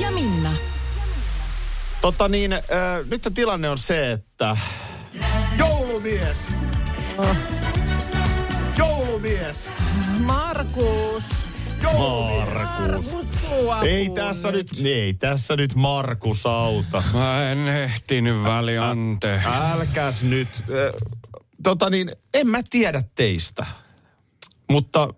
Ja Minna. Tota niin, äh, nyt tilanne on se, että joulumies. Joulumies. Markus. Markus. Ei tässä nyt, ei tässä nyt Markus auta. Mä en ehtinyt väli, anteeksi. Älkäs nyt. Tota niin, en mä tiedä teistä. Mutta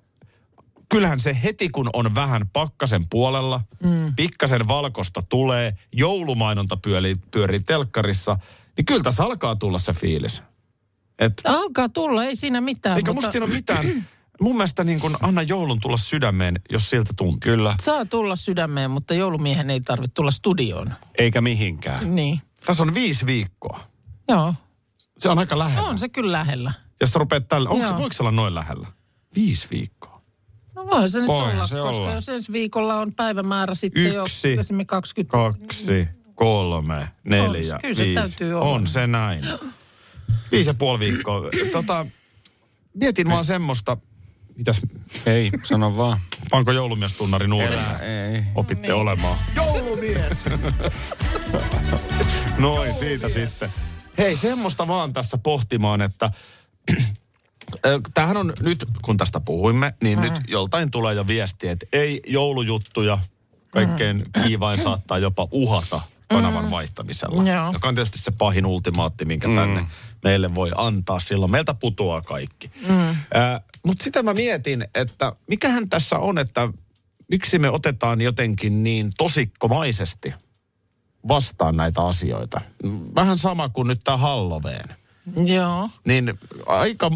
kyllähän se heti, kun on vähän pakkasen puolella, mm. pikkasen valkosta tulee, joulumainonta pyörii, pyörii telkkarissa, niin kyllä tässä alkaa tulla se fiilis. Et, Alkaa tulla, ei siinä mitään. eikä mutta musta siinä ole mitään. Mun mielestä niin kun anna joulun tulla sydämeen, jos siltä tuntuu. Kyllä, Saa tulla sydämeen, mutta joulumiehen ei tarvitse tulla studioon. eikä mihinkään. Niin. Tässä on viisi viikkoa. Joo, Se on aika lähellä. on se kyllä lähellä. Jos sä rupeat tällä, onko se, voiko se olla noin lähellä? Viisi viikkoa. No voi se nyt Voihan olla, se koska olla. jos ensi viikolla on päivämäärä sitten Yksi, jo esimerkiksi 20... Kaksi, kolme, neljä, On, kyllä se viisi. täytyy olla. On se näin. Viisi ja puoli viikkoa. Tota, mietin vaan semmoista, mitäs, Ei, sano vaan. panko joulumiestunnarin uudelleen? Elä, ei. Opitte niin. olemaan. Joulumies! Noin, siitä sitten. Hei, semmoista vaan tässä pohtimaan, että tämähän on nyt, kun tästä puhuimme, niin nyt joltain tulee jo viesti, että ei joulujuttuja, kaikkein kiivain saattaa jopa uhata kanavan vaihtamisella. Joo. Joka on tietysti se pahin ultimaatti, minkä tänne meille voi antaa silloin. Meiltä putoaa kaikki. Mm. Mutta sitä mä mietin, että mikähän tässä on, että miksi me otetaan jotenkin niin tosikkomaisesti vastaan näitä asioita. Vähän sama kuin nyt tämä Halloween. Joo. Niin aika,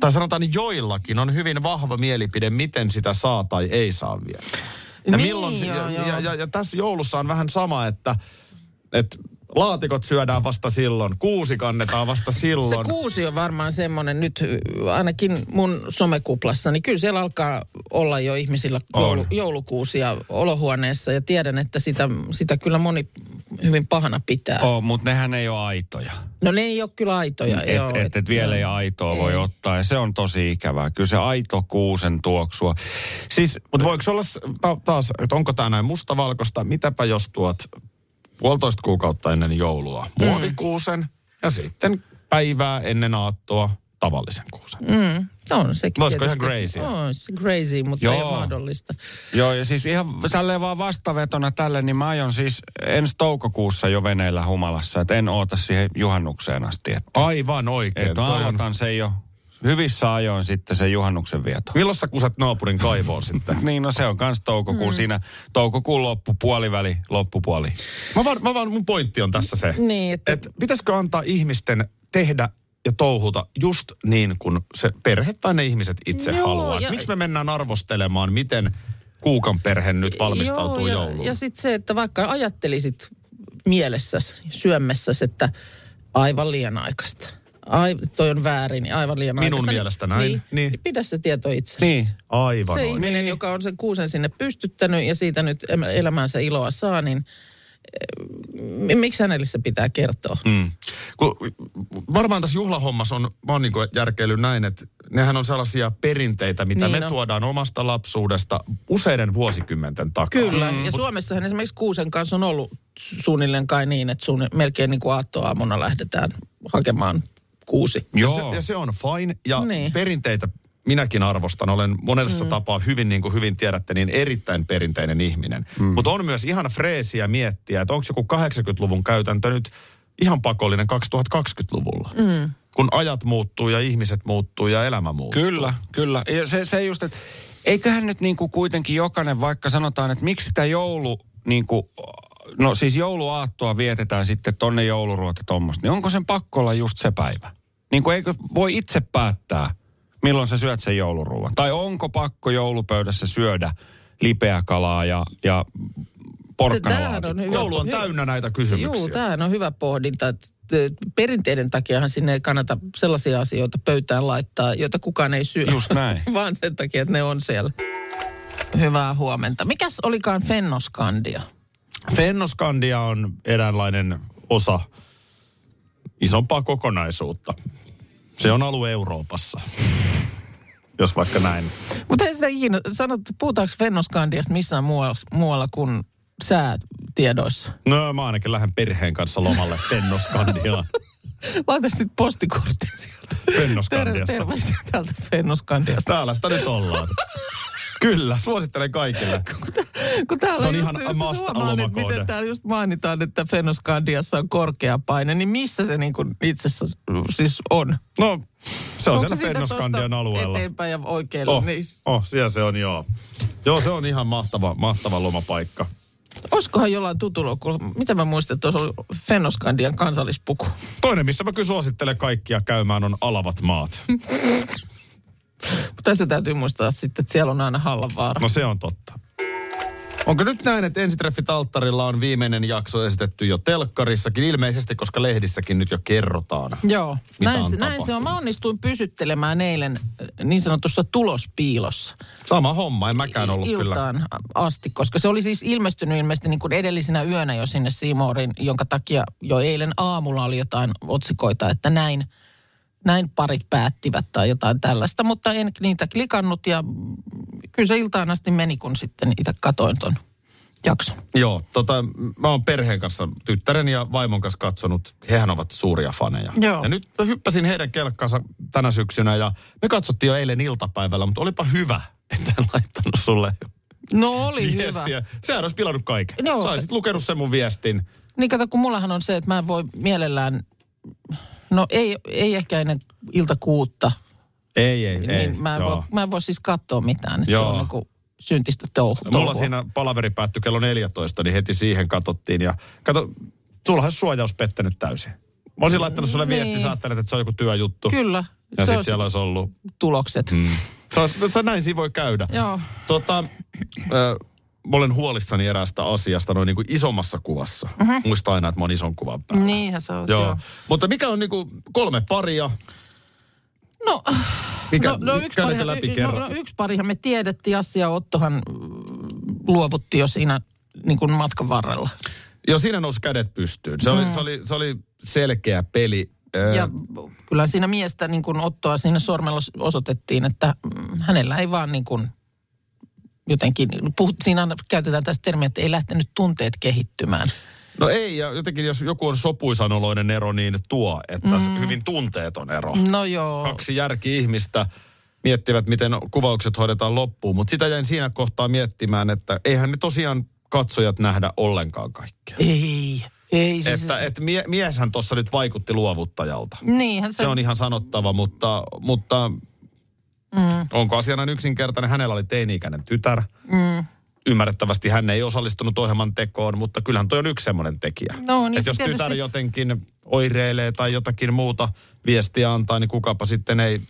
tai sanotaan niin joillakin on hyvin vahva mielipide, miten sitä saa tai ei saa vielä. Ja, Niin, milloin, joo, ja, joo. ja, ja, ja tässä joulussa on vähän sama, että, että laatikot syödään vasta silloin, kuusi kannetaan vasta Se silloin. kuusi on varmaan semmoinen nyt, ainakin mun somekuplassa, niin kyllä siellä alkaa olla jo ihmisillä joulu, joulukuusia olohuoneessa ja tiedän, että sitä, sitä kyllä moni hyvin pahana pitää. Oh, mutta nehän ei ole aitoja. No ne ei ole kyllä aitoja. Et, joo, et, et vielä ei aitoa voi Ei. ottaa ja se on tosi ikävää. Kyllä se aito kuusen tuoksua. Siis Mutta voiko se olla taas, että onko tämä näin mustavalkoista, mitäpä jos tuot puolitoista kuukautta ennen joulua muovikuusen ja sitten päivää ennen aattoa tavallisen kuusen. Mm, on sekin Olisiko ihan crazyä? On se crazy, mutta Joo. ei ole mahdollista. Joo, ja siis ihan tälleen vaan vastavetona tälle, niin mä aion siis ensi toukokuussa jo veneillä humalassa, että en oota siihen juhannukseen asti. Että, Aivan oikein. että Toi on- aloitan sen jo hyvissä ajoin sitten sen juhannuksen vieto. Milloin sä kuset naapurin kaivoon sitten? Niin, no se on kans toukokuun mm. siinä, toukokuun loppu, puoliväli, loppupuoli. Mä vaan, mä vaan, mun pointti on tässä se, Niin, että että pitäisikö antaa ihmisten tehdä ja touhuta just niin kuin se perhe tai ne ihmiset itse Joo, haluaa. ja- Miksi me mennään arvostelemaan, miten kuukan perhe nyt valmistautuu Joo, jouluun? Ja, ja sitten se, että vaikka ajattelisit mielessäsi, syömessäsi, että aivan liian aikaista. Ai, toi on väärin, niin aivan liian Minun aikaista. mielestä näin, Niin, niin. niin. pidä se tieto itse. Niin. Aivan Se ihminen, joka on sen kuusen sinne pystyttänyt ja siitä nyt elämänsä iloa saa, niin eh, miksi hänelle se pitää kertoa? Mm. Kun, varmaan tässä juhlahommassa on, mä oon niin järkeily näin, että nehän on sellaisia perinteitä, mitä Niin me on. tuodaan omasta lapsuudesta useiden vuosikymmenten takaa. Kyllä, mm. ja Suomessahan esimerkiksi kuusen kanssa on ollut suunnilleen kai niin, että suunni, melkein niin kuin aattoaamuna lähdetään hakemaan kuusi. Ja Joo. se, ja se on fine. Ja Niin. perinteitä minäkin arvostan. Olen monessa mm. tapaa hyvin, niin kuin hyvin tiedätte, niin erittäin perinteinen ihminen. Mm. Mutta on myös ihan freesiä miettiä, että onko joku 80-luvun käytäntö nyt ihan pakollinen 2020-luvulla. Mm. Kun ajat muuttuu ja ihmiset muuttuu ja elämä muuttuu. Kyllä, kyllä. Ja se, se just, että eiköhän nyt niin kuin kuitenkin jokainen, vaikka sanotaan, että miksi sitä joulu, niin kuin, no siis jouluaattoa vietetään sitten tonne jouluruota tuommoista, niin onko sen pakko olla just se päivä? Niin kuin eikö voi itse päättää, milloin sä syöt sen jouluruuan? Tai onko pakko joulupöydässä syödä lipeä kalaa ja, ja hyvä- Joulu on täynnä näitä kysymyksiä. Joo, tämähän on hyvä pohdinta. Perinteiden takiahan sinne ei kannata sellaisia asioita pöytään laittaa, joita kukaan ei syö. Just näin. Vaan sen takia, että ne on siellä. Hyvää huomenta. Mikäs olikaan Fennoskandia? Fennoskandia on eräänlainen osa isompaa kokonaisuutta. Se on alue Euroopassa. Jos vaikka näin. Mutta ei sitä ikinä sanottu, puhutaanko Fennoskandiasta missään muualla, muualla kuin säätiedoissa? No mä ainakin lähden perheen kanssa lomalle Fennoskandiaan. Laita sitten postikortin sieltä. Fennoskandiasta. Terveisiä täältä Fennoskandiasta. Täällä sitä nyt ollaan. Kyllä, suosittelen kaikille. Kun täällä Se on ihan must että lomakohde. Miten täällä just mainitaan, että Fennoskandiassa on korkea paine, niin missä se niin kuin itse asiassa siis on? No, se on Onko siellä Fennoskandian tosta alueella. Eteenpäin ja oikealle. Oh, Niin. oh, siellä se on, joo. Joo, se on ihan mahtava, mahtava lomapaikka. Olisikohan jollain tutulla, kun, mitä mä muistan, että tuossa oli Fennoskandian kansallispuku. Toinen, missä mä kyllä suosittelen kaikkia käymään, on Alavat maat. Tässä täytyy muistaa sitten, että siellä on aina Hallavaara. No se on totta. Onko nyt näin, että ensitreffit alttarilla on viimeinen jakso esitetty jo telkkarissakin, ilmeisesti, koska lehdissäkin nyt jo kerrotaan. Joo, Mitä näin, on se, näin se on. Mä onnistuin pysyttelemään eilen äh, niin sanotussa tulospiilossa. Sama homma, en mäkään ollut kyllä. iltaan asti, koska se oli siis ilmestynyt ilmeisesti niin kuin edellisenä yönä jo sinne Seamourin, jonka takia jo eilen aamulla oli jotain otsikoita, että näin, näin parit päättivät tai jotain tällaista, mutta en niitä klikannut ja kyllä se iltaan asti meni, kun sitten itse katoin ton jakson. Joo, tota, mä oon perheen kanssa, tyttären ja vaimon kanssa katsonut. Hehän ovat suuria faneja. Joo. Ja nyt mä hyppäsin heidän kelkkaansa tänä syksynä ja me katsottiin jo eilen iltapäivällä, mutta olipa hyvä, että en laittanut sulle No oli hyvä. viestiä. Sehän olisi pilannut kaiken. Joo. Saisit lukenut sen mun viestin. Niin kato, kun mullahan on se, että mä en voi mielellään, no ei, ei ehkä ennen ilta kuutta, Ei, ei, ei. niin mä en, voi, mä en voi siis katsoa mitään. Että se Joo. on niin syntistä touhu. Mulla touhua. siinä palaveri päättyi kello 14, niin heti siihen katsottiin. Ja kato, sulla olisi suojaus pettänyt täysin. Mä olisin laittanut sulle viesti, Niin. sä ajattelet, että se on joku työjuttu. Kyllä. Ja se sitten siellä olisi ollut. tulokset. Mm. Se olisi, se näin siinä voi käydä. Joo. Tota, ö, mä olen huolissani eräästä asiasta noin niin kuin isommassa kuvassa. Uh-huh. Muista aina, että mä oon ison kuvan päällä. Niinhän se on. Joo. Joo. Mutta mikä on niin kuin kolme paria? No, Mikä, no, no, yksi parihan, läpi no, kerran? no, yksi parihan me tiedettiin. Jassi ja Ottohan mm, luovutti jo siinä niin kuin matkan varrella. Joo, siinä nousi kädet pystyyn. Se oli, Mm. se oli, se oli selkeä peli. Ja kyllä siinä miestä niin kuin Ottoa siinä sormella osoitettiin, että mm, hänellä ei vaan niin kuin jotenkin, puhut, siinä käytetään tästä termiä, että ei lähtenyt tunteet kehittymään. No ei, ja jotenkin jos joku on sopuisanoloinen ero, niin tuo, että mm. hyvin tunteeton ero. No joo. Kaksi järki-ihmistä miettivät, miten kuvaukset hoidetaan loppuun, mutta sitä jäin siinä kohtaa miettimään, että eihän ne tosiaan katsojat nähdä ollenkaan kaikkea. Ei, ei. Siis, Että et mie, mieshän tuossa nyt vaikutti luovuttajalta. niinhän se, Se on ihan sanottava, mutta, mutta mm. onko asia näin yksinkertainen? Hänellä oli teini-ikäinen tytär. Mm. Ymmärrettävästi hän ei osallistunut ohjelman tekoon, mutta kyllähän toi on yksi semmoinen tekijä. No niin, Et se jos tietysti- tytär jotenkin oireilee tai jotakin muuta viestiä antaa, niin kukapa sitten ei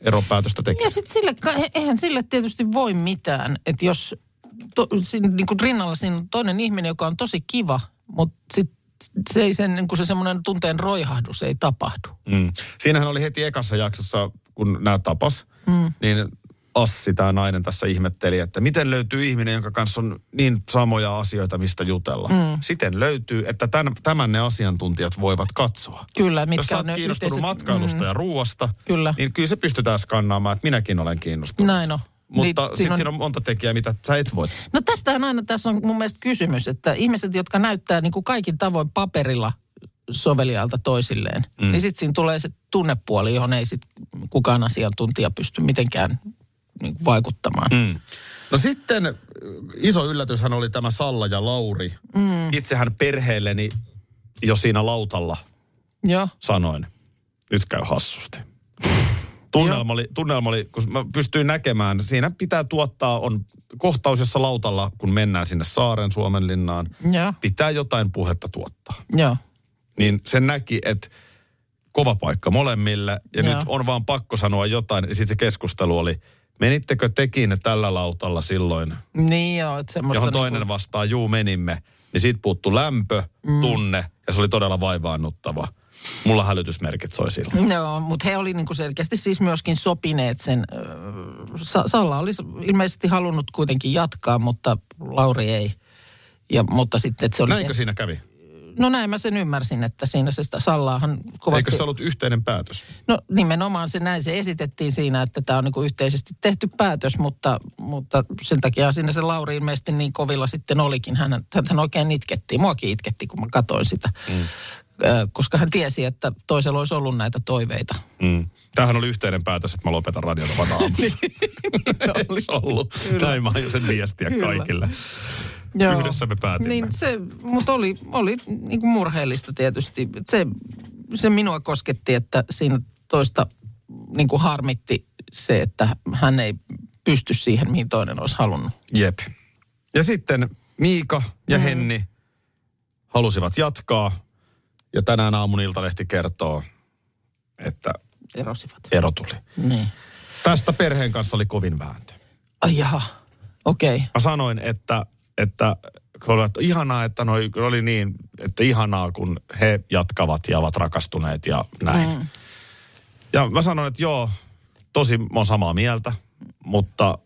eropäätöstä Ja tekisi. sitten sille, eihän sille tietysti voi mitään, että jos to, siinä, niin kuin rinnalla siinä on toinen ihminen, joka on tosi kiva, mutta sit se ei sen, niin kuin se semmoinen tunteen roihahdus ei tapahdu. Mm. Siinähän oli heti ekassa jaksossa, kun nämä tapas, mm. niin Assi, tämä nainen tässä ihmetteli, että miten löytyy ihminen, jonka kanssa on niin samoja asioita, mistä jutella. Mm. Siten löytyy, että tämän, tämän ne asiantuntijat voivat katsoa. Kyllä, mitkä Jos sä oot ne kiinnostunut yhteiset- matkailusta mm. ja ruuasta, Kyllä. niin kyllä se pystytään skannaamaan, että minäkin olen kiinnostunut. Näin on. Mutta Niin, sitten siinä on- siinä on monta tekijää, mitä sä et voi. No tästähän aina tässä on mun mielestä kysymys, että ihmiset, jotka näyttää niin kuin kaikin tavoin paperilla soveliaalta toisilleen, mm. niin sitten siinä tulee se tunnepuoli, johon ei sit kukaan asiantuntija pysty mitenkään niin vaikuttamaan. Mm. No sitten äh, iso yllätyshän oli tämä Salla ja Lauri. Mm. Itsehän perheelleni jo siinä lautalla Joo. sanoin, nyt käy hassusti. Tunnelma oli, tunnelma oli, kun mä pystyin näkemään, siinä pitää tuottaa, on kohtaus, jossa lautalla, kun mennään sinne saaren Suomenlinnaan, Joo. pitää jotain puhetta tuottaa. Joo. Niin sen näki, että kova paikka molemmille. Ja Joo. nyt on vaan pakko sanoa jotain. Sitten se keskustelu oli, menittekö tekin tällä lautalla silloin, Niin joo, että semmoista... johon toinen vastaa, juu menimme. Niin siitä puuttu lämpö, mm. tunne ja se oli todella vaivaannuttava. Mulla hälytysmerkit soi silloin. Joo, mutta he oli niinku selkeästi siis myöskin sopineet sen. ö, Sa- Salla olisi ilmeisesti halunnut kuitenkin jatkaa, mutta Lauri ei. Ja, mutta sitten, että se oli... Näinkö siinä kävi? No näin mä sen ymmärsin, että siinä se sitä Sallaahan kovasti... Eikö se ollut yhteinen päätös? No nimenomaan se näin, se esitettiin siinä, että tämä on niinku yhteisesti tehty päätös, mutta, mutta sen takia siinä se Lauri ilmeisesti niin kovilla sitten olikin. Hän, hän oikein itkettiin, muakin itketti, kun mä katsoin sitä. Mm. Koska hän tiesi, että toisella olisi ollut näitä toiveita. Mm. Tämähän oli yhteinen päätös, että mä lopetan radiota vaan aamussa. Eikö se ollut? Näin mä aion sen viestiä Kyllä. kaikille. Joo. Yhdessä me päätimme. Niin se, mutta oli, oli niin kuin murheellista tietysti. Se, se minua kosketti, että siinä toista niin kuin harmitti se, että hän ei pysty siihen, mihin toinen olisi halunnut. Jep. Ja sitten Miika ja mm. Henni halusivat jatkaa. Ja tänään aamun Iltalehti kertoo, että Erosivat. ero tuli. Niin. Tästä perheen kanssa oli kovin vääntö. Ai jaha, okei. Okay. Mä sanoin, että, että kun olivat ihanaa, että noi oli niin, että ihanaa, kun he jatkavat ja ovat rakastuneet ja näin. Mm. Ja mä sanoin, että joo, tosi mä oon samaa mieltä, mutta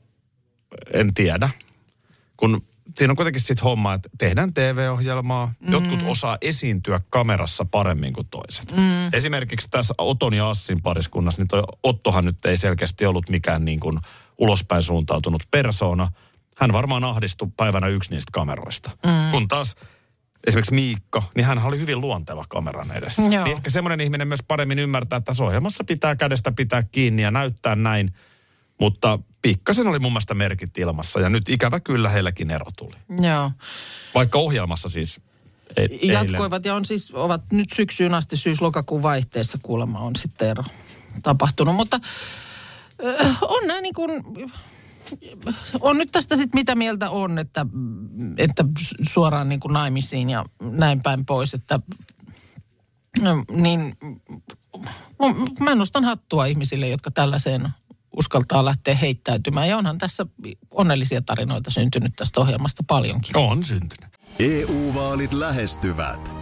en tiedä. Kun siinä on kuitenkin sit homma, että tehdään TV-ohjelmaa. Mm. Jotkut osaa esiintyä kamerassa paremmin kuin toiset. Mm. Esimerkiksi tässä Oton ja Assin pariskunnassa, niin toi Ottohan nyt ei selkeästi ollut mikään niin kuin ulospäin suuntautunut persoona. Hän varmaan ahdistui päivänä yksi niistä kameroista. Mm. Kun taas esimerkiksi Miikka, niin hän oli hyvin luonteva kameran edessä. Joo. Niin ehkä semmoinen ihminen myös paremmin ymmärtää, että tässä ohjelmassa pitää kädestä pitää kiinni ja näyttää näin. Mutta pikkasen oli mun mielestä merkit ilmassa ja nyt ikävä kyllä heilläkin ero tuli. Joo. Vaikka ohjelmassa siis e- eilen. Jatkoivat ja on siis, ovat nyt syksyyn asti syys-lokakuun vaihteessa kuulemma on sitten ero tapahtunut. Mutta äh, on näin niin kuin, on nyt tästä sitten mitä mieltä on, että, että suoraan niin kuin naimisiin ja näin päin pois, että niin mä nostan hattua ihmisille, jotka tällaiseen uskaltaa lähteä heittäytymään. Ja onhan tässä onnellisia tarinoita syntynyt tästä ohjelmasta paljonkin. On syntynyt. EU-vaalit lähestyvät.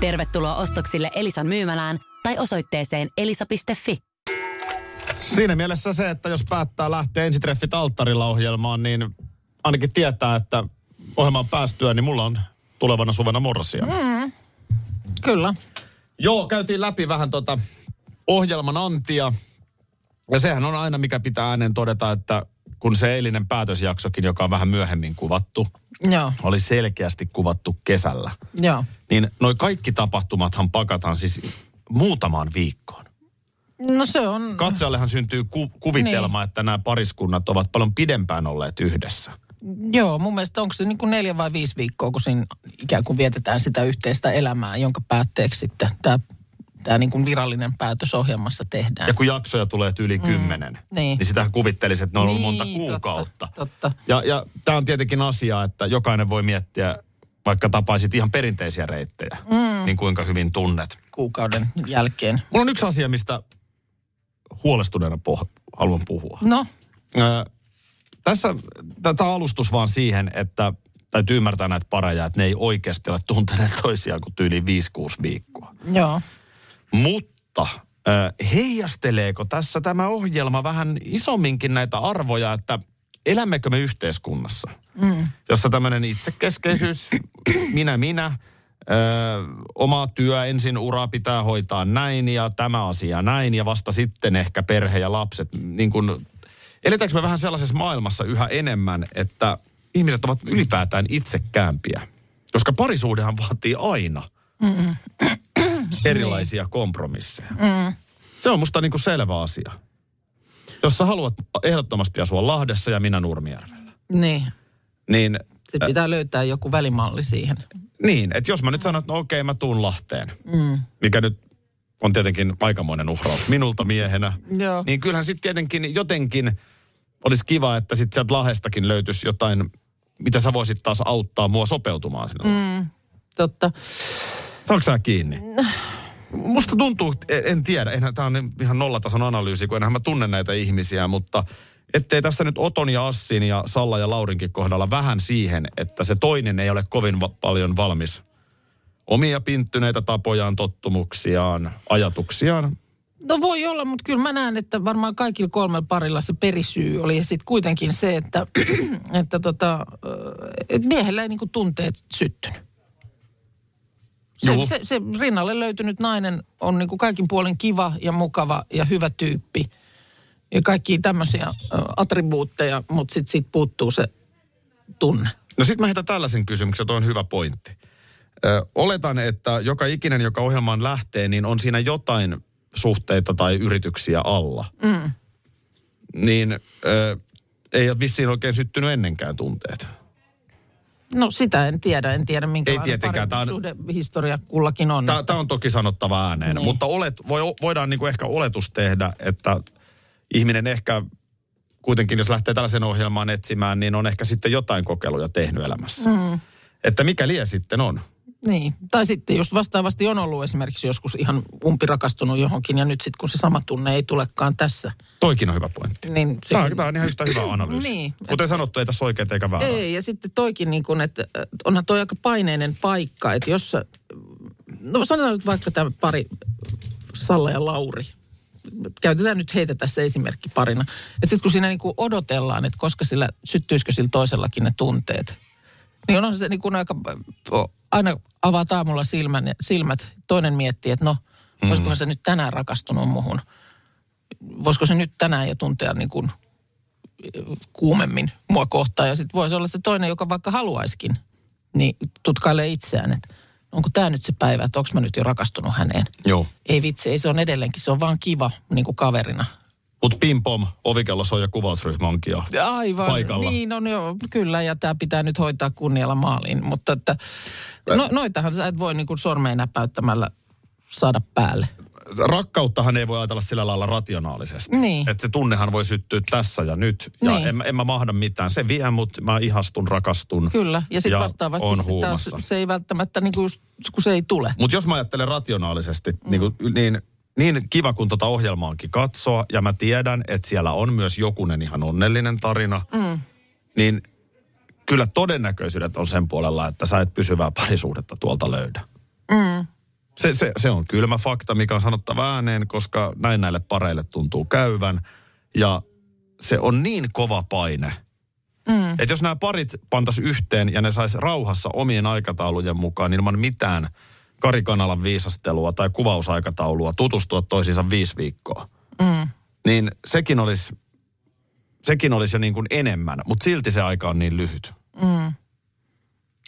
Tervetuloa ostoksille Elisan myymälään tai osoitteeseen elisa.fi. Siinä mielessä se, että jos päättää lähteä ensitreffit alttarilla ohjelmaan, niin ainakin tietää, että ohjelmaan päästyä, niin mulla on tulevana suvena morsia. Mm. Kyllä. Joo, käytiin läpi vähän tota ohjelman antia. Ja sehän on aina, mikä pitää ääneen todeta, että kun se eilinen päätösjaksokin, joka on vähän myöhemmin kuvattu, Joo, oli selkeästi kuvattu kesällä. joo. Niin noi kaikki tapahtumathan pakataan siis muutamaan viikkoon. No se on... Katsojallehan syntyy ku- kuvitelma, niin. että nämä pariskunnat ovat paljon pidempään olleet yhdessä. Joo, mun mielestä onko se niin kuin neljä vai viisi viikkoa, kun siinä ikään kuin vietetään sitä yhteistä elämää, jonka päätteeksi sitten tämä, tämä niin kuin virallinen päätös ohjelmassa tehdään. Ja kun jaksoja tulee yli kymmenen, mm, niin. niin sitähän kuvittelisi, että ne on ollut Niin, monta totta, kuukautta. totta. Ja, ja tämä on tietenkin asia, että jokainen voi miettiä, vaikka tapaisit ihan perinteisiä reittejä, mm. niin kuinka hyvin tunnet. Kuukauden jälkeen. Mulla on yksi asia, mistä huolestuneena poh- haluan puhua. No, Ö, tässä tämä alustus vaan siihen, että täytyy ymmärtää näitä pareja, että ne ei oikeasti ole tunteneet toisiaan kuin tyyliin 5-6 viikkoa. joo. Mutta heijasteleeko tässä tämä ohjelma vähän isomminkin näitä arvoja, että elämmekö me yhteiskunnassa, mm. jossa tämmöinen itsekeskeisyys, minä minä, ö, oma työ, ensin ura pitää hoitaa näin ja tämä asia näin ja vasta sitten ehkä perhe ja lapset. Niin kun, eletäänkö me vähän sellaisessa maailmassa yhä enemmän, että ihmiset ovat ylipäätään itsekäämpiä? Koska parisuudehan vaatii aina erilaisia kompromisseja. Se on musta niinku selvä asia. Jos sä haluat ehdottomasti asua Lahdessa ja minä Nurmijärvellä, Niin. niin Sitten pitää löytää joku välimalli siihen. Niin, että jos mä nyt sanon, että no okei, mä tuun Lahteen, mm. mikä nyt on tietenkin aikamoinen uhraus minulta miehenä, Joo. niin kyllähän sitten tietenkin jotenkin olisi kiva, että sitten sieltä Lahestakin löytyisi jotain, mitä sä voisit taas auttaa mua sopeutumaan sinne. Mm. Totta. Saanko sä kiinni? Musta tuntuu, en- en tiedä, enhän tämä on ihan nollatason analyysi, kun enhän mä tunne näitä ihmisiä, mutta ettei tässä nyt Oton ja Assin ja Salla ja Laurinkin kohdalla vähän siihen, että se toinen ei ole kovin va- paljon valmis omia pinttyneitä tapojaan, tottumuksiaan, ajatuksiaan. No voi olla, mutta kyllä mä näen, että varmaan kaikilla kolmella parilla se perisyy oli sitten kuitenkin se, että, että tota, et miehellä ei niinku tunteet syttynyt. Se, se, se rinnalle löytynyt nainen on niinku kaikin puolin kiva ja mukava ja hyvä tyyppi. Ja kaikki tämmöisiä attribuutteja, mutta sitten siitä puuttuu se tunne. No sitten mä heitän tällaisen kysymyksen, toi on hyvä pointti. Ö, oletan, että joka ikinen, joka ohjelmaan lähtee, niin on siinä jotain suhteita tai yrityksiä alla. Mm. Niin ö, ei ole vissiin oikein syttynyt ennenkään tunteet. No sitä en tiedä, en tiedä minkälainen tietenkään, tää on- suhdehistoria kullakin on. Tämä on toki sanottava ääneen, Niin. mutta olet, voi, voidaan niinku ehkä oletus tehdä, että ihminen ehkä kuitenkin, jos lähtee tällaisen ohjelmaan etsimään, niin on ehkä sitten jotain kokeiluja tehnyt elämässä. Mm. Että mikä lie sitten on. Niin, tai sitten just vastaavasti on ollut esimerkiksi joskus ihan umpirakastunut johonkin ja nyt sitten kun se sama tunne ei tulekaan tässä, Toikin on hyvä pointti. niin Tämä, sekin- on- tämä on ihan yhtä hyvä analyysi. Niin. Kuten sanottu, ei tässä oikein eikä väärää. Ei, ja sitten toikin niin kuin, että äh, onhan toi aika paineinen paikka, että jos sä, no sanotaan nyt vaikka tämä pari, Salla ja Lauri, käytetään nyt heitä tässä esimerkki parina. Että sitten kun siinä niin kuin odotellaan, että koska sillä, syttyisikö sillä toisellakin ne tunteet, niin on se niin kuin aika, aina avaa aamulla silmän, silmät, toinen miettii, että no, voisikohan se nyt tänään rakastunut muhun. Voisiko se nyt tänään jo tuntea niin kuin kuumemmin mua kohtaan. Ja sitten voisi olla se toinen, joka vaikka haluaiskin, niin tutkailee itseään, että onko tämä nyt se päivä, että onko mä nyt jo rakastunut häneen. Joo. Ei vitsi, ei se on edelleenkin, se on vaan kiva niin kuin kaverina. Mutta pim pom, ovikello soi ja kuvausryhmä onkin jo. Aivan, Paikalla. niin on jo, kyllä, ja tämä pitää nyt hoitaa kunnialla maaliin. Mutta että, no, noitahan sä et voi niin kuin sormeen näpäyttämällä saada päälle. Rakkauttahan ei voi ajatella sillä lailla rationaalisesti. Niin. Että se tunnehan voi syttyä tässä ja nyt. Ja Niin. en, en mä mahda mitään. Se vie mut, mä ihastun, rakastun. Kyllä, ja sitten vastaavasti on sit taas huumassa. se ei välttämättä, niin kuin just, kun se ei tule. Mutta jos mä ajattelen rationaalisesti, mm. niin, kuin, niin, niin kiva kun tota ohjelmaankin katsoa, ja mä tiedän, että siellä on myös jokunen ihan onnellinen tarina, mm. niin kyllä todennäköisyydet on sen puolella, että sä et pysyvää parisuhdetta tuolta löydä. Mm. Se, se, se on kylmä fakta, mikä on sanottava ääneen, koska näin näille pareille tuntuu käyvän. Ja se on niin kova paine, mm. että jos nämä parit pantas yhteen ja ne sais rauhassa omien aikataulujen mukaan niin ilman mitään Karikanalan viisastelua tai kuvausaikataulua tutustua toisiinsa viisi viikkoa, mm. niin sekin olisi, sekin olisi jo niin kuin enemmän, mutta silti se aika on niin lyhyt.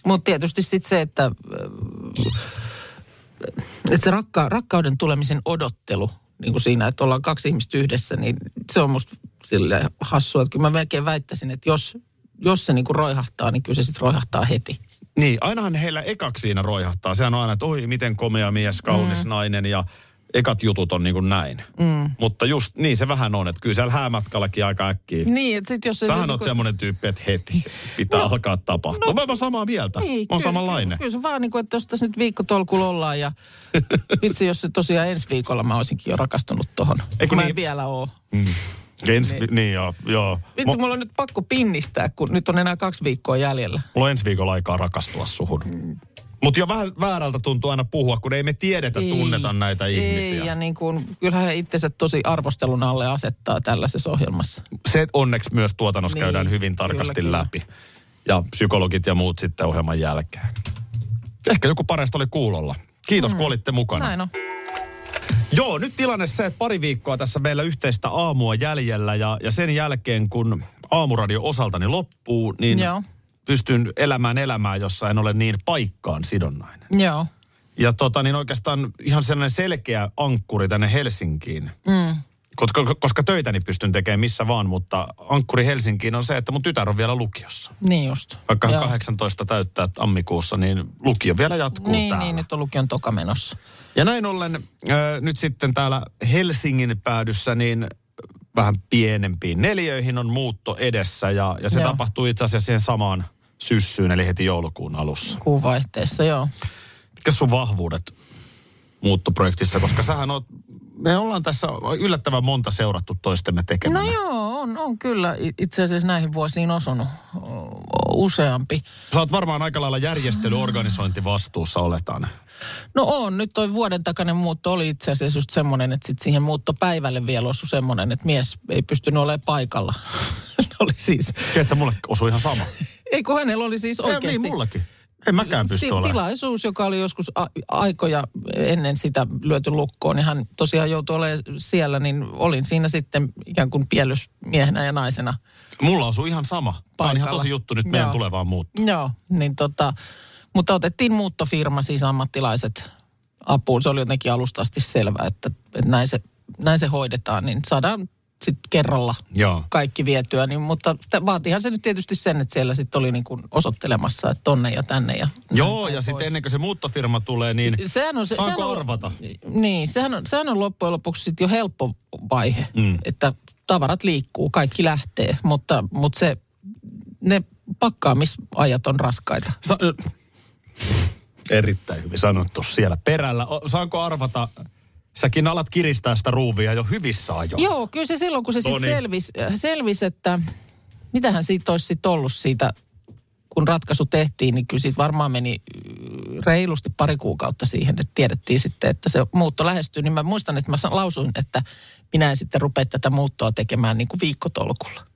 Mutta tietysti sitten se, että, äh, että se rakka, rakkauden tulemisen odottelu, niin kuin siinä, että ollaan kaksi ihmistä yhdessä, niin se on musta sille hassua. Että kyllä mä melkein väittäisin, että jos, jos se niin kuin roihahtaa, niin kyllä se sitten roihahtaa heti. Niin, ainahan heillä ekaksi siinä roihahtaa. Sehän on aina, että oi miten komea mies, kaunis mm. nainen ja ekat jutut on niin kuin näin. Mm. Mutta just niin se vähän on, että kyllä siellä häämatkallakin aika äkkiä. Niin, että sitten jos se... Sähän niin oot kuin- semmoinen tyyppi, että heti pitää no, alkaa tapahtua. No, mä oon samaa mieltä. Niin, mä oon kyllä, samanlainen. Kyllä, kyllä se vaan niin kuin, että jos tässä nyt viikkotolkulla ollaan ja vitsi, jos se tosiaan ensi viikolla mä olisinkin jo rakastunut tohon. Eikö mä niin? en vielä oo. Ens, niin. niin joo, joo. Vitsi, Mu- mulla on nyt pakko pinnistää, kun nyt on enää kaksi viikkoa jäljellä. mulla on ensi viikolla aikaa rakastua suhun. Mutta jo vähän väärältä tuntuu aina puhua, kun ei me tiedetä, Ei, tunneta näitä ihmisiä. Ei, ja niin kuin, kyllähän he itsensä tosi arvostelun alle asettaa tällaisessa ohjelmassa. Se onneksi myös tuotannossa Niin, käydään hyvin tarkasti kyllä, kyllä. läpi. Ja psykologit ja muut sitten ohjelman jälkeen. Ehkä joku pareista oli kuulolla. Kiitos, kun olitte mukana. Mm. Näin on. Joo, nyt tilanne se, että pari viikkoa tässä meillä yhteistä aamua jäljellä ja, ja sen jälkeen kun aamuradio osaltani loppuu, niin Joo. pystyn elämään elämää, jossa en ole niin paikkaan sidonnainen. Joo. Ja tota, niin oikeastaan ihan sellainen selkeä ankkuri tänne Helsinkiin. Mm. Koska, koska töitäni pystyn tekemään missä vaan, mutta ankkuri Helsinkiin on se, että mun tytär on vielä lukiossa. Niin just. Vaikka Joo. 18 täyttää tammikuussa, niin lukio vielä jatkuu Niin, täällä. niin, nyt on lukion toka menossa. Ja näin ollen äh, nyt sitten täällä Helsingin päädyssä niin vähän pienempiin neljöihin on muutto edessä ja, ja se Joo. tapahtuu itse asiassa siihen samaan syssyyn, eli heti joulukuun alussa. Kuun vaihteessa, joo. Mitkä sun vahvuudet muuttoprojektissa, koska sähän oot, me ollaan tässä yllättävän monta seurattu toistemme tekemään. No joo, on, on kyllä itse asiassa näihin vuosiin osunut useampi. Sä oot varmaan aika lailla järjestely, organisointivastuussa oletaan. No on, nyt toi vuoden takainen muutto oli itse asiassa just semmoinen, että sit siihen muuttopäivälle vielä osui semmoinen, että mies ei pystynyt olemaan paikalla. Oli siis, Tiedätkö, mulle osui ihan sama. ei kun hänellä oli siis Ja, oikeasti... niin, mullakin. En mäkään pysty Ti- tilaisuus, joka oli joskus a- aikoja ennen sitä lyöty lukkoon, niin hän tosiaan joutui olemaan siellä, niin olin siinä sitten ikään kuin piellysmiehenä ja naisena. Mulla osui ihan sama. Tämä on ihan Paikalla. tosi juttu nyt meidän Joo. tulevaan muuttoon. Joo, niin tota, mutta otettiin muuttofirma, siis ammattilaiset apuun. Se oli jotenkin alusta asti selvää, että, että näin, se, näin se hoidetaan, niin saadaan sitten kerralla Joo. kaikki vietyä. Niin, mutta t- vaatihan se nyt tietysti sen, että siellä sitten oli niin kuin osoittelemassa, että tonne ja tänne. Ja Joo, ja sitten ennen kuin se muuttofirma tulee, niin Sehän on se, saanko sehän on, arvata? Niin, sehän on, sehän on loppujen lopuksi sit jo helppo vaihe, mm. että tavarat liikkuu, kaikki lähtee, mutta, mutta se, ne pakkaamisajat on raskaita. Sa- Erittäin hyvin sanottu siellä perällä. O, saanko arvata, säkin alat kiristää sitä ruuvia jo hyvissä ajoin. Joo, kyllä se silloin, kun se No sitten niin. selvisi, selvis, että mitähän siitä olisi sitten ollut siitä, kun ratkaisu tehtiin, niin kyllä siitä varmaan meni mm, reilusti pari kuukautta siihen, että tiedettiin sitten, että se muutto lähestyy. Niin mä muistan, että mä lausuin, että minä en sitten rupea tätä muuttoa tekemään niin kuin viikkotolkulla.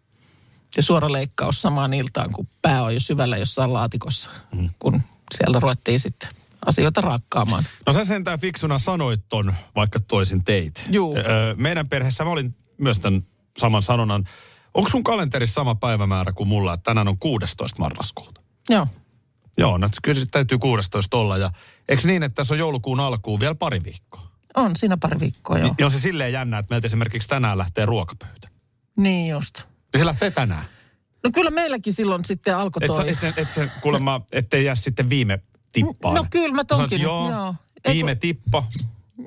Ja suora leikkaus samaan iltaan, kun pää on jo syvällä jossain laatikossa, mm. kun siellä ruvettiin sitten asioita raakkaamaan. No sä sentään fiksuna sanoit ton, vaikka toisin teit. Juu. Öö, meidän perheessä mä olin myös tämän saman sanonnan. Onko sun kalenterissa sama päivämäärä kuin mulla, että tänään on 16. marraskuuta? Joo. Joo, no kyllä se täytyy 16 olla. Ja eikö niin, että tässä on joulukuun alkuun vielä pari viikkoa? On siinä pari viikkoa, joo. Niin on se silleen jännä, että meiltä esimerkiksi tänään lähtee ruokapöytä. Niin just. Ja se lähtee tänään. No kyllä meilläkin silloin sitten alkoi Et, toi. sä, et, sen, et sen kuulemma, ettei jää sitten viime tippaan. No kyllä mä Sä sanot, tonkin. joo, joo. Viime tippa.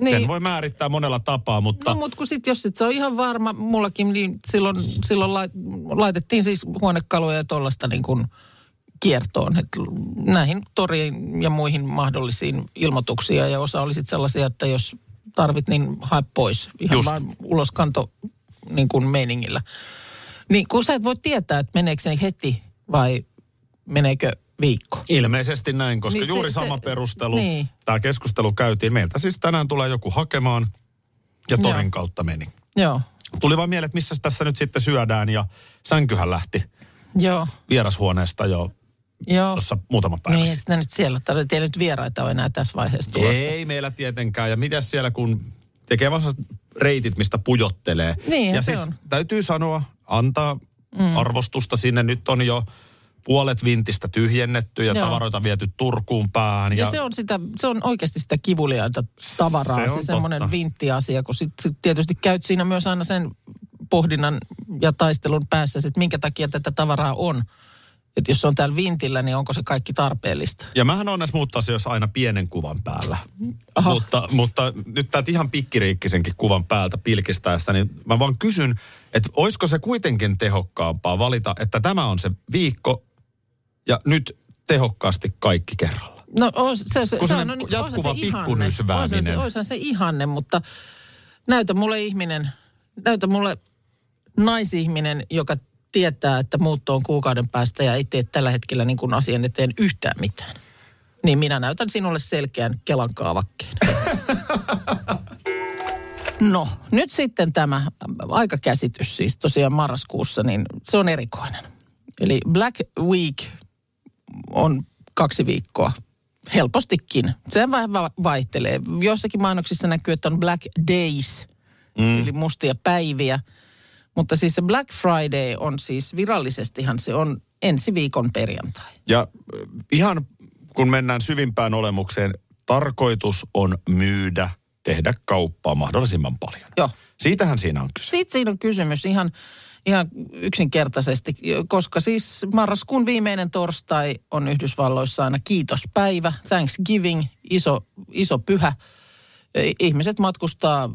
Niin. Sen voi määrittää monella tapaa, mutta... No mutta kun sitten jos sit se on ihan varma, mullakin niin silloin, silloin lait, laitettiin siis huonekaluja ja tuollaista niin kuin kiertoon. Et näihin toriin ja muihin mahdollisiin ilmoituksia ja osa oli sitten sellaisia, että jos tarvit, niin hae pois. Ihan Just. vaan uloskanto niin kuin meiningillä. Niin kun sä et voi tietää, että meneekö se heti vai meneekö viikko. Ilmeisesti näin, koska Niin se- juuri se- sama perustelu. niin. Tämä keskustelu käytiin. Meiltä siis tänään tulee joku hakemaan ja torin Joo. kautta meni. Joo, Tuli vaan mieleen, että missä tässä nyt sitten syödään ja sänkyhän lähti joo, vierashuoneesta jo joo. tuossa muutama päivä Niin, sitten. nyt siellä. Tarvitsee nyt vieraita ole enää tässä vaiheessa tulossa. Ei meillä tietenkään. Ja mitäs siellä, kun tekee vasta reitit, mistä pujottelee. Niin, ja se siis on. täytyy sanoa, antaa mm. arvostusta sinne. Nyt on jo puolet vintistä tyhjennetty ja Joo. tavaroita viety Turkuun päähän. Ja, ja se, on sitä, se on oikeasti sitä kivuliaita tavaraa, Se se, semmoinen vinttiasia, kun sit, sit tietysti käyt siinä myös aina sen pohdinnan ja taistelun päässä, että minkä takia tätä tavaraa on. Että jos se on täällä vintillä, niin onko se kaikki tarpeellista? Ja mähän on näissä muutta asioissa aina pienen kuvan päällä. Aha. Mutta, mutta nyt täältä ihan pikkiriikkisenkin kuvan päältä pilkistäessä, niin mä vaan kysyn, että olisiko se kuitenkin tehokkaampaa valita, että tämä on se viikko nyt tehokkaasti kaikki kerralla. No ois, se, se, Kun se on, niin, jatkuva oishan se ihanne. pikkunysvääminen. Oishan se, se ihanne, mutta näytä mulle ihminen, näytä mulle naisihminen, joka tietää, että muutto on kuukauden päästä ja ei tee tällä hetkellä niin kuin asian eteen yhtään mitään. Niin minä näytän sinulle selkeän Kelan kaavakkeen. No, nyt sitten tämä aikakäsitys siis tosiaan marraskuussa, niin se on erikoinen. Eli Black Week on kaksi viikkoa. Helpostikin. Se vähän va- vaihtelee. Jossakin mainoksissa näkyy, että on Black Days, mm. eli mustia päiviä. Mutta siis se Black Friday on siis virallisestihan se on ensi viikon perjantai. Ja äh, ihan kun mennään syvimpään olemukseen, tarkoitus on myydä, tehdä kauppaa mahdollisimman paljon. Joo. Siitähän siinä on kyse. Siitä siinä on kysymys ihan, ihan yksinkertaisesti, koska siis marraskuun viimeinen torstai on Yhdysvalloissa aina kiitospäivä, Thanksgiving, iso, iso pyhä. Ihmiset matkustaa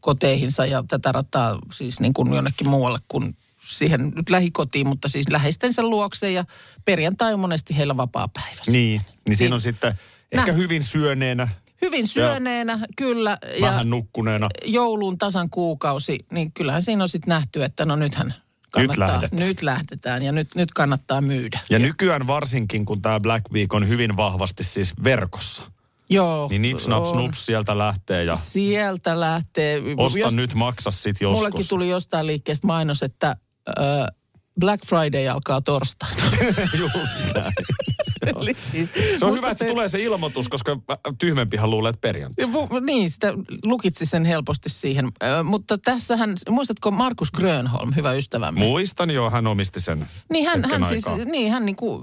koteihinsa ja tätä rataa siis niin kuin jonnekin muualle kuin siihen nyt lähikotiin, mutta siis läheistensä luokse ja perjantai on monesti heillä vapaa päivä. Niin, niin siinä on Niin. sitten ehkä Näin. hyvin syöneenä, Hyvin syöneenä, kyllä. Ja vähän nukkuneena. jouluun tasan kuukausi, niin kyllähän siinä on sitten nähty, että no nythän kannattaa, lähdetään. nyt lähdetään ja nyt, nyt kannattaa myydä. Ja nykyään varsinkin, kun tämä Black Week on hyvin vahvasti siis verkossa, Joo. niin nips naps nups sieltä lähtee ja Sieltä lähtee. osta Jos- nyt, maksa sit joskus. Mullekin tuli jostain liikkeestä mainos, että ö, Black Friday alkaa torstaina. Just näin. Eli siis, Se on hyvä, että se te- tulee se ilmoitus, koska tyhmempihän luulee, että perjantai. Mu- Niin, sitä lukitsi sen helposti siihen. Ö, mutta tässähän, muistatko Markus Grönholm, hyvä ystävämme? Muistan jo, hän omisti sen Niin hän, hän siis, niin hän niin kuin,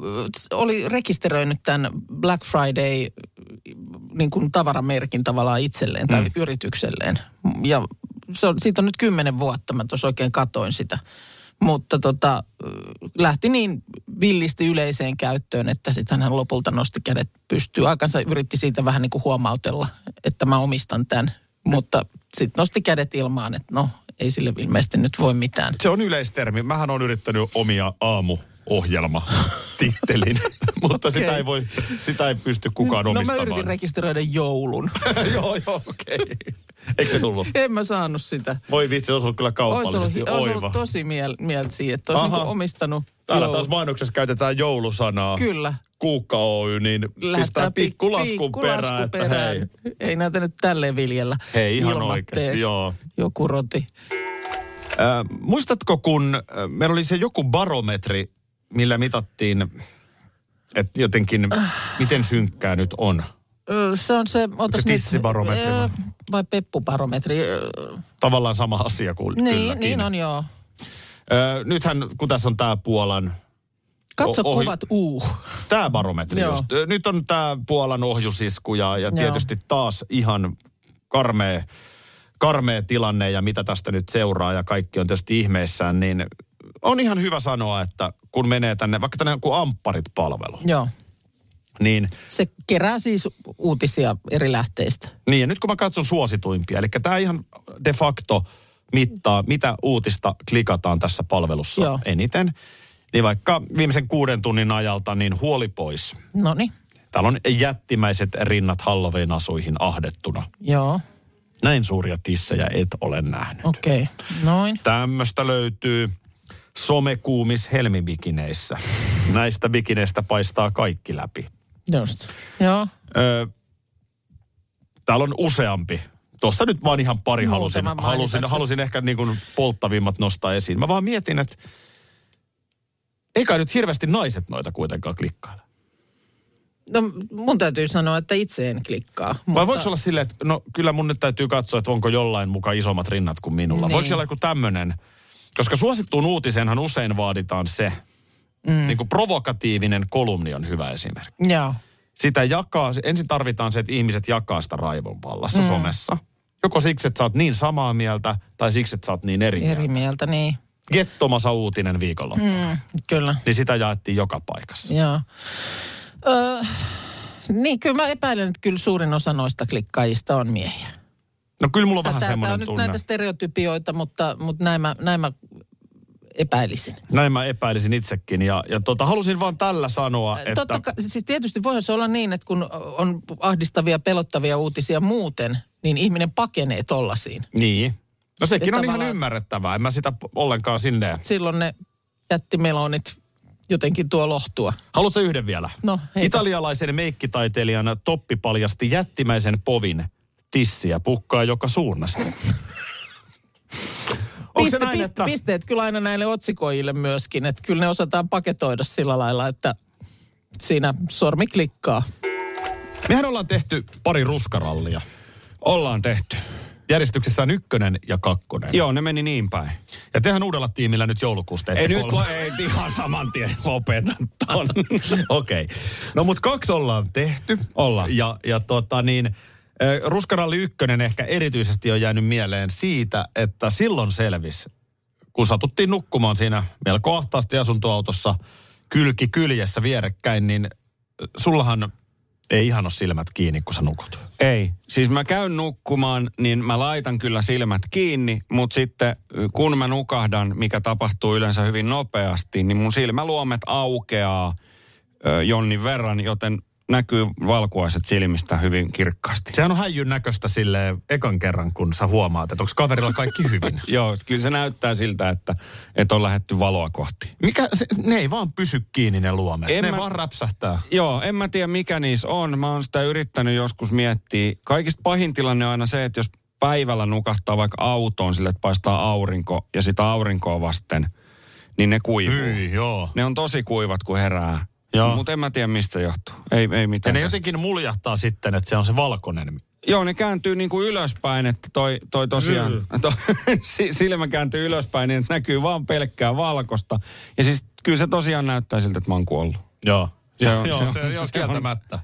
oli rekisteröinyt tämän Black Friday niin kuin tavaramerkin tavallaan itselleen tai mm. yritykselleen. Ja se on, siitä on nyt kymmenen vuotta, mä tuossa oikein katoin sitä. Mutta tota, lähti niin villisti yleiseen käyttöön, että sitten hän lopulta nosti kädet pystyyn. Aikansa yritti siitä vähän niin kuin huomautella, että mä omistan tämän. Mutta sitten nosti kädet ilmaan, että no ei sille ilmeisesti nyt voi mitään. Se on yleistermi. Mähän on yrittänyt omia aamuohjelma tittelin, mutta sitä Okei. ei voi, sitä ei pysty kukaan no mä omistamaan. yritin rekisteröidä joulun. joo, joo, okei. Okay. Eikö se tullut? en mä saanut sitä. Voi vitsi, se olisi ollut kyllä Olisi ollut, kaupallisesti olisi oiva. ollut tosi miel, mieltä siihen, että olisi niinku omistanut Täällä joulun. taas mainoksessa käytetään joulusanaa. Kyllä. Kuukka Oy, niin Lähettää pistää pik- pikkulaskun pikkulasku perään, että hei. Ei näitä nyt tälleen viljellä. Hei, ihan oikeasti, joo. Joku roti. Äh, muistatko, kun äh, meillä oli se joku barometri, millä mitattiin, että jotenkin, miten synkkää nyt on? Se on se, otas se nyt, tissibarometri ö, vai? peppubarometri. Tavallaan sama asia kuin Niin, kylläkin. niin on joo. Ö, nythän, kun tässä on tämä Puolan, Katso O- ohi- kuvat uu. tämä barometri Joo. just. Nyt on tämä Puolan ohjusisku ja, ja tietysti taas ihan karmea, karmea tilanne ja mitä tästä nyt seuraa ja kaikki on tietysti ihmeissään, niin on ihan hyvä sanoa, että kun menee tänne, vaikka tänne joku Ampparit-palvelu, Joo. Niin Se kerää siis uutisia eri lähteistä. Niin, ja nyt kun mä katson suosituimpia, eli tämä ihan de facto mittaa, mitä uutista klikataan tässä palvelussa Joo. eniten. Niin vaikka viimeisen kuuden tunnin ajalta, niin huoli pois. No niin, Täällä on jättimäiset rinnat Halloween-asuihin ahdettuna. joo, Näin suuria tissejä et ole nähnyt. okei. Okay. Noin. Tämmöistä löytyy somekuumis helmibikineissä. Näistä bikineistä paistaa kaikki läpi. Just. Joo. Öö, täällä on useampi. Tuossa nyt vaan ihan pari halusin, halusin, halusin ehkä niin kuin polttavimmat nostaa esiin. Mä vaan mietin, että eikä nyt hirveästi naiset noita kuitenkaan klikkailla. No mun täytyy sanoa, että itse en klikkaa. Vai mutta- voiko olla silleen, että no kyllä mun nyt täytyy katsoa, että onko jollain muka isommat rinnat kuin minulla. Niin. Voiko olla joku tämmöinen? Koska suosittuun uutiseenhan usein vaaditaan se, mm. niin kuin provokatiivinen kolumni on hyvä esimerkki. Joo. sitä jakaa, ensin tarvitaan se, että ihmiset jakaa sitä raivon vallassa mm. somessa. Joko siksi, että sä oot niin samaa mieltä, tai siksi, että sä oot niin eri, Eri mieltä. mieltä, niin. Gettomasa uutinen viikonloppu. Mm. Kyllä. Niin sitä jaettiin joka paikassa. Joo. Öö, niin, kyllä mä epäilen, että kyllä suurin osa noista klikkaajista on miehiä. No kyllä mulla on vähän Tää- tää on semmoinen nyt tunne. näitä stereotypioita, mutta, mutta näin, mä, näin mä epäilisin. Näin mä epäilisin itsekin. Ja, ja tota, halusin vaan tällä sanoa, että... Totta kai, siis tietysti voihan se olla niin, että kun on ahdistavia, pelottavia uutisia muuten, niin ihminen pakenee tollasiin. Niin. No sekin Että on ihan ymmärrettävää. En mä sitä ollenkaan sinne... Silloin ne jättimelonit jotenkin tuo lohtua. Haluatko yhden vielä? No, heitä. Italialaisen meikkitaiteilijan Toppi paljasti jättimäisen povin tissiä pukkaa joka suunnasta. Piste, näin, piste, että... Pisteet kyllä aina näille otsikoille myöskin, että kyllä ne osataan paketoida sillä lailla, että siinä sormi klikkaa. Mehän ollaan tehty pari ruskarallia. Ollaan tehty. Järjestyksessä on ykkönen ja kakkonen. Joo, ne meni niin päin. Ja tehän uudella tiimillä nyt joulukuusta Ei nyt lo, ei ihan saman tien lopeta ton. Okei. Okay. No mut kaksi ollaan tehty. Ollaan. Ja, ja tota niin, Ruskaralli ykkönen ehkä erityisesti on jäänyt mieleen siitä, että silloin selvis, kun satuttiin nukkumaan siinä melko ahtaasti asuntoautossa kylki kyljessä vierekkäin, niin sullahan ei ihan ole silmät kiinni, kun sä nukut. Ei. Siis mä käyn nukkumaan, niin mä laitan kyllä silmät kiinni, mutta sitten kun mä nukahdan, mikä tapahtuu yleensä hyvin nopeasti, niin mun silmäluomet aukeaa jonnin verran, joten näkyy valkuaiset silmistä hyvin kirkkaasti. Sehän on häijyn näköistä sille ekan kerran, kun sä huomaat, että onko kaverilla kaikki hyvin. Joo, kyllä se näyttää siltä, että, että on lähetty valoa kohti. Mikä, se, ne ei vaan pysy kiinni ne luomet. En ne mä- vaan räpsähtää. Joo, en mä tiedä mikä niissä on. Mä oon sitä yrittänyt joskus miettiä. Kaikista pahin tilanne on aina se, että jos päivällä nukahtaa vaikka autoon sille, että paistaa aurinko ja sitä aurinkoa vasten, niin ne kuivuu. Hyi, joo. Ne on tosi kuivat, kun herää. Joo. Mutta en mä tiedä, mistä se johtuu. Ei, ei Ja mitään. ne jotenkin muljahtaa sitten, että se on se valkoinen. Joo, ne kääntyy niin kuin ylöspäin, että toi, toi tosiaan, toi, si- silmä kääntyy ylöspäin, niin näkyy vaan pelkkää valkosta. Ja siis kyllä se tosiaan näyttää siltä, että mä oon kuollut. Joo. Se Joo, on- joo, se on- se, joo, se on- kieltämättä.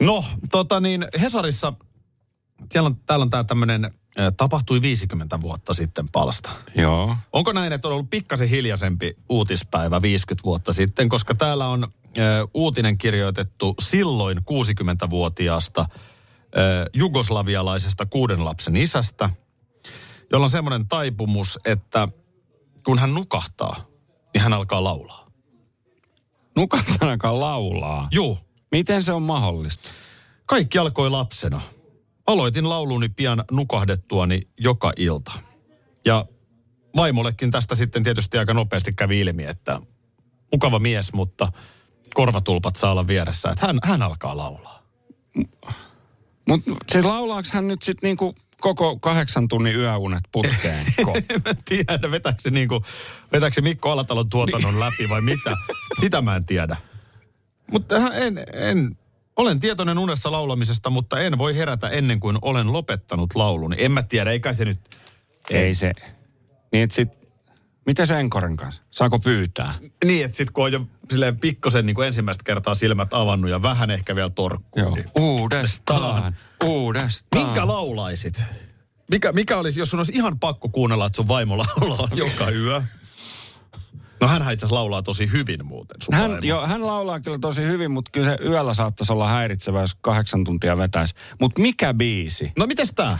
No, tota niin, Hesarissa, siellä on, täällä on tää tämmönen, äh, tapahtui 50 vuotta sitten palsta. Joo. Onko näin, että on ollut pikkasen hiljaisempi uutispäivä 50 vuotta sitten, koska täällä on äh, uutinen kirjoitettu silloin 60-vuotiaasta äh, jugoslavialaisesta kuuden lapsen isästä, jolla on semmoinen taipumus, että kun hän nukahtaa, niin hän alkaa laulaa. Nukahtanakaan laulaa. Juu, Miten se on mahdollista? Kaikki alkoi lapsena. Aloitin lauluni pian nukahdettuani joka ilta. Ja vaimollekin tästä sitten tietysti aika nopeasti kävi ilmi, että mukava mies, mutta korvatulpat saa olla vieressä. Että hän, hän alkaa laulaa. Mutta siis laulaako hän nyt sitten niinku koko kahdeksan tunnin yöunet putkeen? Ko- En mä tiedä, vetääkö se, niinku, vetääkö se Mikko Alatalon tuotannon läpi vai mitä. Sitä mä en tiedä. Mutta en, en, olen tietoinen unessa laulamisesta, mutta en voi herätä ennen kuin olen lopettanut laulun. En mä tiedä, eikä se nyt... Ei se. Niin sit, miten se Enkoren kanssa? Saako pyytää? Niin, että sitten kun on jo silleen pikkosen niin kuin ensimmäistä kertaa silmät avannut ja vähän ehkä vielä torkkuu. Joo. Niin. Uudestaan. Uudestaan. Minkä laulaisit? Mikä, mikä olisi, jos sun olisi ihan pakko kuunnella, että sun vaimo laulaa joka yö? No hän itse laulaa tosi hyvin muuten, Hän, jo, hän laulaa kyllä tosi hyvin, mutta kyllä se yöllä saattaisi olla häiritsevä, jos kahdeksan tuntia vetäisi. Mutta mikä biisi? No mites tää?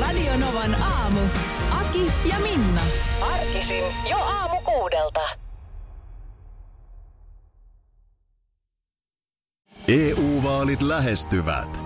Radio Novan aamu. Aki ja Minna. Arkisin jo aamu kuudelta. EU-vaalit lähestyvät.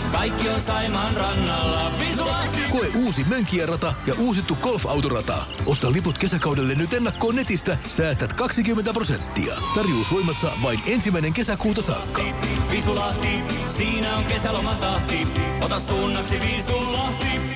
kaikki on Saimaan rannalla. Visulahti! Koe uusi Mönkijärata ja uusittu golfautorata. Osta liput kesäkaudelle nyt ennakkoon netistä, säästät 20 prosenttia. Tarjous voimassa vain ensimmäinen kesäkuuta saakka. Visulahti, siinä on kesälomatahti. Ota suunnaksi Visulahti.